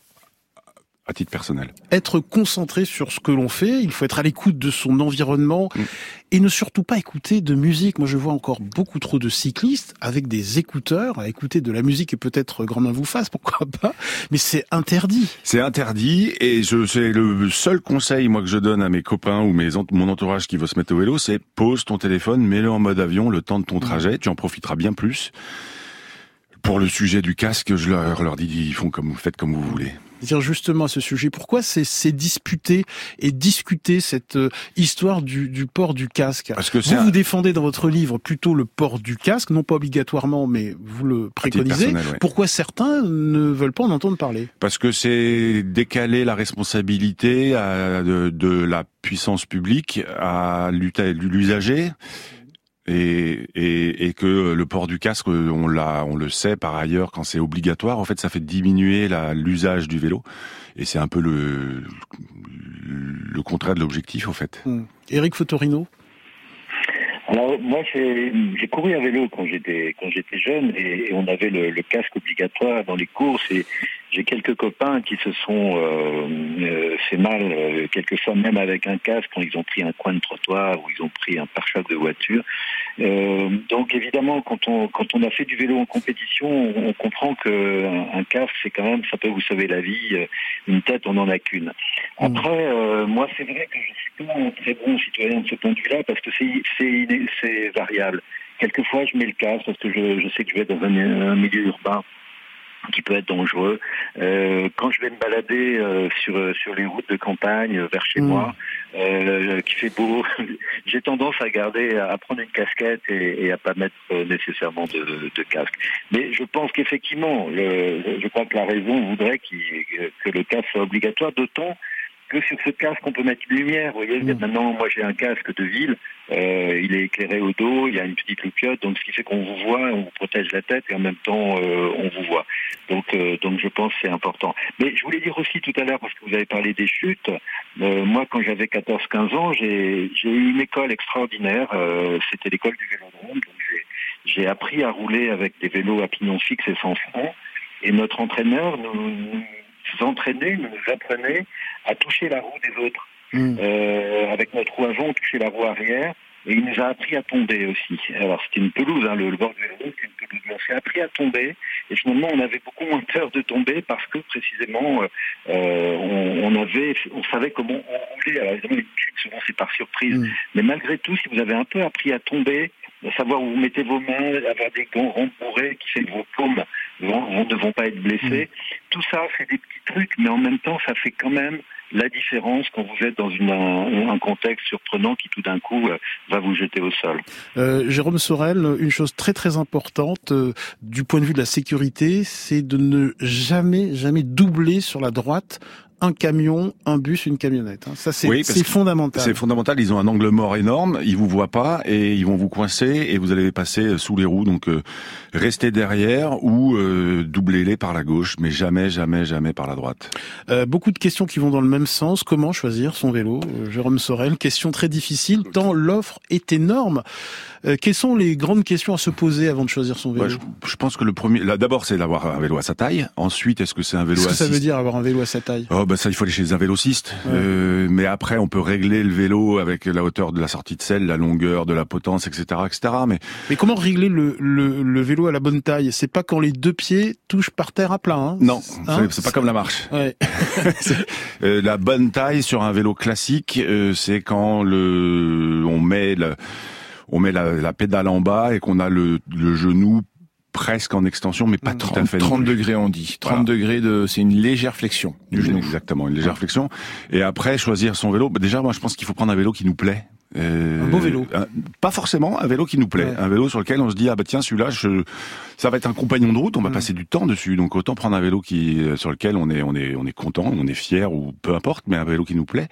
G: à titre personnel.
D: Être concentré sur ce que l'on fait, il faut être à l'écoute de son environnement mm. et ne surtout pas écouter de musique. Moi, je vois encore beaucoup trop de cyclistes avec des écouteurs à écouter de la musique et peut-être grand main vous fasse, pourquoi pas, mais c'est interdit.
G: C'est interdit et je c'est le seul conseil moi que je donne à mes copains ou mes mon entourage qui veut se mettre au vélo, c'est pose ton téléphone, mets-le en mode avion le temps de ton mm. trajet, tu en profiteras bien plus. Pour le sujet du casque, je leur, leur dis, ils font comme vous faites comme vous voulez.
D: Dire justement à ce sujet. Pourquoi c'est disputé et discuté cette euh, histoire du, du, port du casque?
G: Parce que
D: vous, vous défendez dans votre livre plutôt le port du casque, non pas obligatoirement, mais vous le préconisez. Pourquoi certains ne veulent pas en entendre parler?
G: Parce que c'est décaler la responsabilité à, de, de la puissance publique à l'usager et, et, et, que le port du casque, on l'a, on le sait par ailleurs, quand c'est obligatoire, en fait, ça fait diminuer l'usage du vélo, et c'est un peu le, le contraire de l'objectif, en fait.
D: Mmh. Eric Fotorino.
F: Alors moi j'ai couru à vélo quand j'étais quand j'étais jeune et, on avait le, le, casque obligatoire dans les courses et j'ai quelques copains qui se sont euh, euh, fait mal, euh, quelquefois même avec un casque, quand ils ont pris un coin de trottoir ou ils ont pris un pare-choc de voiture. Euh, donc évidemment, quand on quand on a fait du vélo en compétition, on, comprend que un, casque, c'est quand même, ça peut vous sauver la vie. Une tête, on n'en a qu'une. Mmh. Après, moi, c'est vrai que je suis pas un très bon citoyen de ce point de vue-là parce que c'est c'est variable. Quelquefois, je mets le casque parce que je, je sais que je vais dans un milieu urbain qui peut être dangereux. Euh, quand je vais me balader euh, sur sur les routes de campagne euh, vers chez mm. moi, euh, qui fait beau, j'ai tendance à garder, à prendre une casquette et, et à pas mettre nécessairement de, de, casque. Mais je pense qu'effectivement, je crois que la raison voudrait que le casque soit obligatoire, d'autant que sur ce casque, on peut mettre une lumière. Vous voyez, mm. maintenant, moi, j'ai un casque de ville. Euh, il est éclairé au dos, il y a une petite loupiote, donc ce qui fait qu'on vous voit, on vous protège la tête et en même temps, euh, on vous voit. Donc, euh, donc, je pense que c'est important. Mais je voulais dire aussi tout à l'heure, parce que vous avez parlé des chutes, euh, moi, quand j'avais 14-15 ans, j'ai eu une école extraordinaire. Euh, c'était l'école du vélodrome. Donc, j'ai appris à rouler avec des vélos à pignon fixe et sans frein. Et notre entraîneur nous nous entraîner, nous apprenait à toucher la roue des autres. Hmm. Euh, avec notre roue avant, on touchait la roue arrière. Et il nous a appris à tomber aussi. Alors c'était une pelouse, hein, le, bord du vélo, c'était une pelouse. Mais on s'est appris à tomber. Et finalement, on avait beaucoup moins peur de tomber parce que précisément, euh, on, on, avait, on savait comment on roulait. Alors évidemment, chute, souvent c'est par surprise. Hmm. Mais malgré tout, si vous avez un peu appris à tomber, savoir où vous mettez vos mains, avoir des gants rembourrés qui fait que vos paumes ne vont pas être blessées. Tout ça, c'est des petits trucs, mais en même temps, ça fait quand même la différence quand vous êtes dans un, contexte surprenant qui tout d'un coup euh, va vous jeter au sol.
D: Euh, Jérôme Sorel, une chose très très importante euh, du point de vue de la sécurité, c'est de ne jamais jamais doubler sur la droite un camion, un bus, une camionnette. Hein. Ça, c'est fondamental.
G: C'est fondamental. Ils ont un angle mort énorme. Ils vous voient pas et ils vont vous coincer et vous allez passer sous les roues. Donc, euh, restez derrière ou euh, doublez-les par la gauche, mais jamais, jamais, jamais par la droite.
D: Euh, beaucoup de questions qui vont dans le même sens. Comment choisir son vélo euh, Jérôme Sorel, question très difficile tant l'offre est énorme. quelles sont les grandes questions à se poser avant de choisir son vélo?
G: je, pense que le premier, d'abord, c'est d'avoir un vélo à sa taille. Ensuite, est-ce que c'est un vélo
D: Qu'est-ce que ça veut dire avoir un vélo à sa taille?
G: Oh, bah ça, il faut aller chez un vélociste. Euh, mais après, on peut régler le vélo avec la hauteur de la sortie de selle, la longueur, de la potence, etc., etc. Mais
D: mais comment régler le, le, le vélo à la bonne taille? C'est pas quand les deux pieds touchent par terre à plat. Hein?
G: Non, hein? c'est pas comme la marche. Ouais. euh, la bonne taille sur un vélo classique, euh, c'est quand le on met le, on met la, la, pédale en bas et qu'on a le, le genou presque en extension, mais pas
H: 30,
G: tout à fait.
H: 30 degrés on dit. 30 degrés de, c'est une légère flexion du genou.
G: Exactement, une légère flexion. Et après, choisir son vélo. Bah, déjà, moi, je pense qu'il faut prendre un vélo qui nous plaît.
D: Euh, un beau vélo.
G: pas forcément un vélo qui nous plaît, un vélo sur lequel on se dit ah bah tiens celui-là je ça va être un compagnon de route, on va mm. passer du temps dessus. Donc autant prendre un vélo qui euh, sur lequel on est on est on est content, on est fier ou peu importe, mais un vélo qui nous plaît.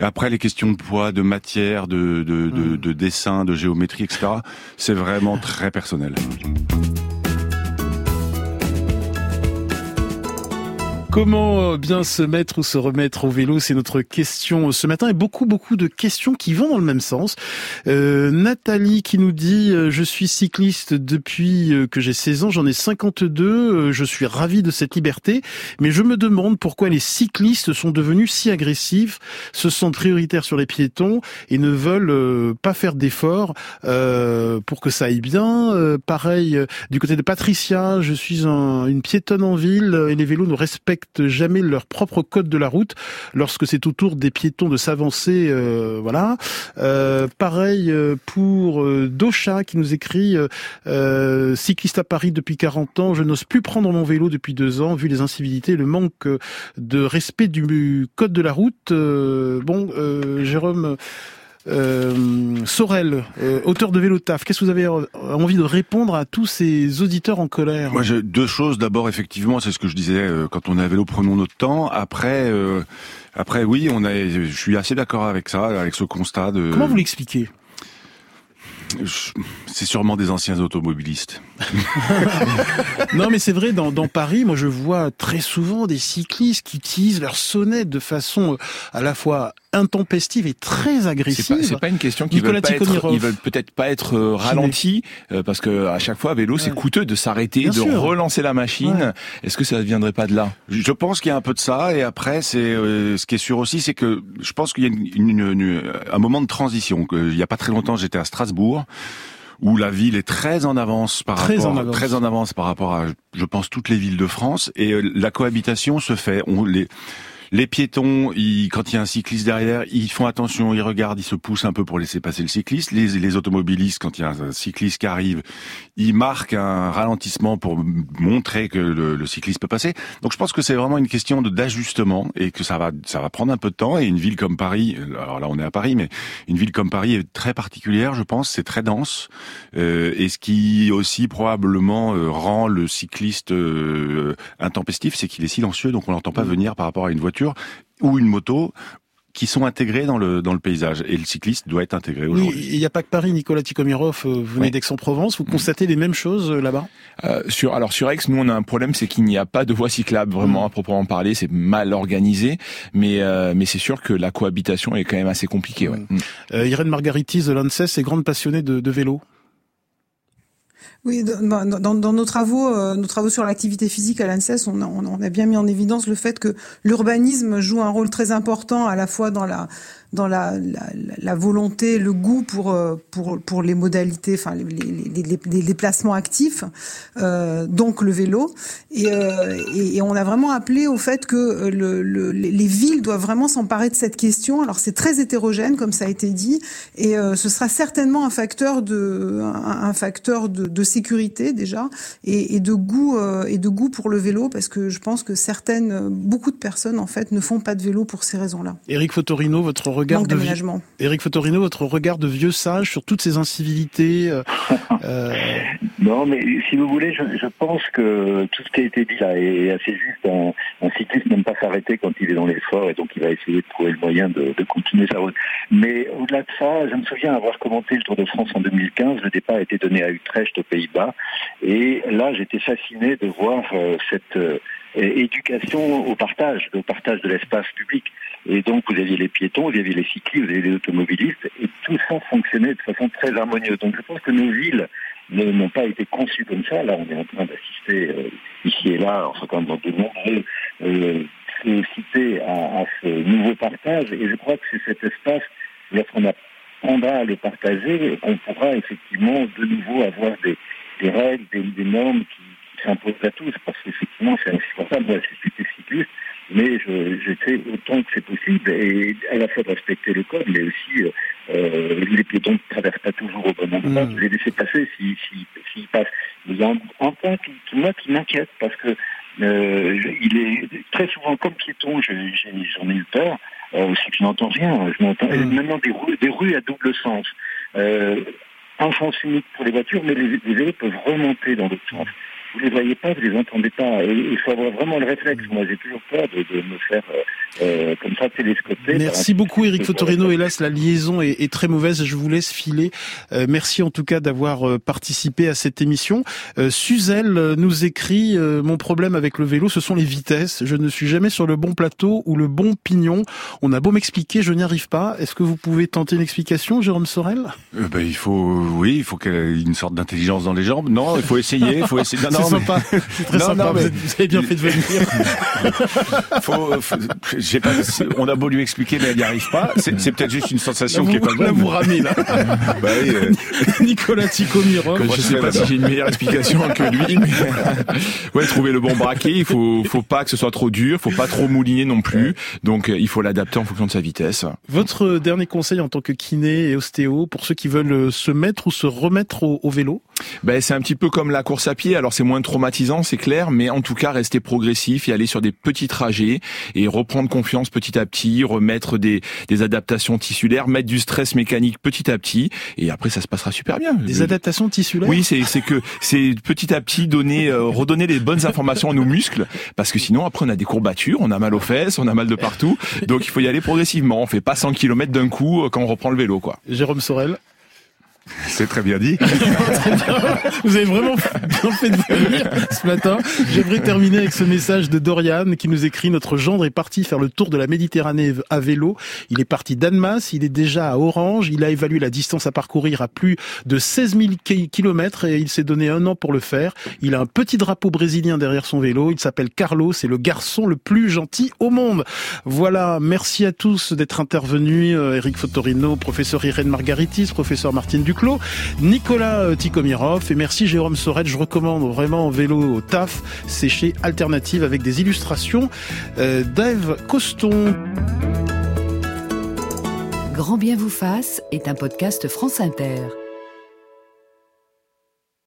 G: Et après les questions de poids, de matière, de de, de, mm. de dessin, de géométrie, etc. C'est vraiment très personnel.
D: Comment euh, bien se mettre ou se remettre au vélo C'est notre question ce matin et beaucoup beaucoup de questions qui vont dans le même sens. Euh, Nathalie qui nous dit euh, je suis cycliste depuis euh, que j'ai 16 ans, j'en ai 52, je suis ravi de cette liberté, mais je me demande pourquoi les cyclistes sont devenus si agressifs, se sentent prioritaires sur les piétons et ne veulent pas faire d'efforts pour que ça aille bien. pareil du côté de Patricia, je suis un, une piétonne en ville et les vélos ne respectent jamais leur propre code de la route lorsque c'est au tour des piétons de s'avancer. Euh, voilà. Euh, pareil pour Docha qui nous écrit cycliste à Paris depuis 40 ans, je n'ose plus prendre mon vélo depuis deux ans vu les incivilités, le manque de respect du code de la route. bon, Jérôme. Euh, Sorel, euh, auteur de Vélo Taf, qu'est-ce que vous avez envie de répondre à tous ces auditeurs en colère?
G: Moi, j'ai deux choses. D'abord, effectivement, c'est ce que je disais euh, quand on est à vélo, prenons notre temps. Après, euh, après, oui, on a. Je suis assez d'accord avec ça, avec ce constat de.
D: Comment vous l'expliquez?
G: C'est sûrement des anciens automobilistes.
D: non, mais c'est vrai, dans, dans, Paris, moi je vois très souvent des cyclistes qui utilisent leur sonnette de façon à la fois intempestive et très agressive.
H: C'est pas, pas, une question qu'ils veulent pas être, ils veulent peut-être pas être euh, ralentis euh, parce que à chaque fois à vélo c'est coûteux de s'arrêter, de relancer la machine. Est-ce que ça ne viendrait pas de là?
G: Je pense qu'il y a un peu de ça et après c'est euh, ce qui est sûr aussi c'est que je pense qu'il y a une, une, un moment de transition. Il y a pas très longtemps j'étais à Strasbourg où la ville est très en avance par
D: très
G: rapport
D: en avance.
G: très en avance par rapport à je pense toutes les villes de France et la cohabitation se fait on les les piétons, ils, quand il y a un cycliste derrière, ils font attention, ils regardent, ils se poussent un peu pour laisser passer le cycliste. Les, les automobilistes, quand il y a un cycliste qui arrive, ils marquent un ralentissement pour montrer que le, le cycliste peut passer. Donc je pense que c'est vraiment une question d'ajustement et que ça va, ça va prendre un peu de temps. Et une ville comme Paris, alors là on est à Paris, mais une ville comme Paris est très particulière, je pense, c'est très dense. Euh, et ce qui aussi probablement euh, rend le cycliste euh, intempestif, c'est qu'il est silencieux, donc on l'entend pas venir par rapport à une voiture ou une moto qui sont intégrés dans le dans le paysage et le cycliste doit être intégré aujourd'hui.
D: Oui, il n'y a pas que Paris, Nicolas Tikomirov, euh, vous venez d'Aix-en-Provence, vous constatez les mêmes choses euh, là-bas?
H: Euh, Sur alors sur Aix, nous on a un problème, c'est qu'il n'y a pas de voie cyclable vraiment mm. à proprement parler, c'est mal organisé, mais euh, mais c'est sûr que la cohabitation est quand même assez compliquée. Ouais. Mm.
D: Euh, Irène Margaritis de l'ANSES est grande passionnée de, de vélo.
E: Oui, dans, nos travaux, euh, nos travaux sur l'activité physique à l'ANSES, on a bien mis en évidence le fait que l'urbanisme joue un rôle très important à la fois dans la dans la, volonté, le goût pour euh, pour pour les modalités, enfin les, les, déplacements actifs, euh, donc le vélo. Et, euh, et, on a vraiment appelé au fait que le, le, les villes doivent vraiment s'emparer de cette question. Alors c'est très hétérogène, comme ça a été dit, et ce sera certainement un facteur de un, facteur de, sécurité déjà et, et de goût et de goût pour le vélo, parce que je pense que certaines, beaucoup de personnes en fait ne font pas de vélo pour ces raisons-là.
D: Éric Fotorino, votre regard
E: de
D: Éric Fotorino, votre regard de vieux sage sur toutes ces incivilités. Euh,
F: euh... Non, mais si vous voulez, je, je, pense que tout ce qui a été dit là est assez juste. Un, un cycliste n'aime pas s'arrêter quand il est dans l'effort et donc il va essayer de trouver le moyen de, de continuer sa route. Mais au-delà de ça, je me souviens avoir commenté le Tour de France en 2015. Le départ a été donné à Utrecht, aux Pays-Bas, et là j'étais fasciné de voir euh, cette euh, éducation au partage, au partage de l'espace public. Et donc, vous aviez les piétons, vous aviez les cyclistes, vous aviez les automobilistes, et tout ça fonctionnait de façon très harmonieuse. Donc, je pense que nos villes n'ont pas été conçues comme ça. Là, on est en train d'assister euh, ici et là, enfin, quand dans de nombreux euh, cités à, à, ce nouveau partage. Et je crois que c'est cet espace, lorsqu'on apprendra à le partager, qu'on pourra effectivement de nouveau avoir des, des règles, des, des normes qui, qui s'imposent à tous, parce qu'effectivement, c'est indispensable. Moi, si j'étais cycliste, mais je, je autant que c'est possible et à la fois de respecter le code, mais aussi euh, les piétons ne traversent pas toujours au bon endroit, mmh. les laisser passer s'ils si, si, si passent. Il y a un, un point qui, qui moi qui m'inquiète parce que euh, il est très souvent comme piéton, j'en ai, eu peur, euh, aussi que je n'entends rien. Je n'entends mmh. maintenant des rues, des rues à double sens. Euh, un sens unique pour les voitures, mais les, les vélos peuvent remonter dans l'autre sens vous les voyez pas, vous les entendez pas. Et il faut avoir vraiment le réflexe. Moi, j'ai toujours peur de, de me faire euh, euh comme ça télescoper.
D: Merci beaucoup, Eric Fotorino. Hélas, la liaison est, est, très mauvaise. Je vous laisse filer. Euh, merci en tout cas d'avoir euh, participé à cette émission. Euh, Suzelle nous écrit mon problème avec le vélo, ce sont les vitesses. Je ne suis jamais sur le bon plateau ou le bon pignon. On a beau m'expliquer, je n'y arrive pas. Est-ce que vous pouvez tenter une explication, Jérôme Sorel?
G: Ben, il faut, oui, il faut qu'il y ait une sorte d'intelligence dans les jambes. Non, il faut essayer. Il faut essayer. Non, non,
D: sympa. C'est très sympa. vous, avez bien fait de venir.
H: faut, j'ai pas, on a beau lui expliquer, mais elle n'y arrive pas. C'est peut-être juste une sensation qui est pas bonne.
D: Là, vous ramez, là. bah, oui, euh... Nicolas Ticomirov.
H: Je sais pas si j'ai une meilleure explication que lui, mais ouais, trouver le bon braquet. Il faut, faut pas que ce soit trop dur, faut pas trop mouliner non plus. Donc, il faut l'adapter en fonction de sa vitesse.
D: Votre dernier conseil en tant que kiné et ostéo pour ceux qui veulent se mettre ou se remettre au, au vélo?
H: Ben, c'est un petit peu comme la course à pied. Alors c'est moins traumatisant, c'est clair, mais en tout cas rester progressif et aller sur des petits trajets et reprendre confiance petit à petit, remettre des, des adaptations tissulaires, mettre du stress mécanique petit à petit, et après ça se passera super bien.
D: Des adaptations tissulaires
H: Oui, c'est c'est que c'est petit à petit donner euh, redonner les bonnes informations à nos muscles, parce que sinon après on a des courbatures, on a mal aux fesses, on a mal de partout, donc il faut y aller progressivement. On fait pas 100 km d'un coup euh, quand on reprend le vélo, quoi.
D: Jérôme Sorel
G: c'est très bien dit.
D: Vous avez vraiment bien fait de venir ce matin. J'aimerais terminer avec ce message de Dorian qui nous écrit Notre gendre est parti faire le tour de la Méditerranée à vélo. Il est parti d'Annemasse, il est déjà à Orange. Il a évalué la distance à parcourir à plus de 16 000 kilomètres et il s'est donné un an pour le faire. Il a un petit drapeau brésilien derrière son vélo. Il s'appelle Carlos. C'est le garçon le plus gentil au monde. Voilà. Merci à tous d'être intervenus. Euh, Eric Fotorino, professeur Irène Margaritis, professeur Martine Duc Nicolas euh, Tikomirov et merci Jérôme Sorel. Je recommande vraiment vélo au taf. C'est Alternative avec des illustrations euh, d'Ève Coston.
A: Grand bien vous fasse est un podcast France Inter.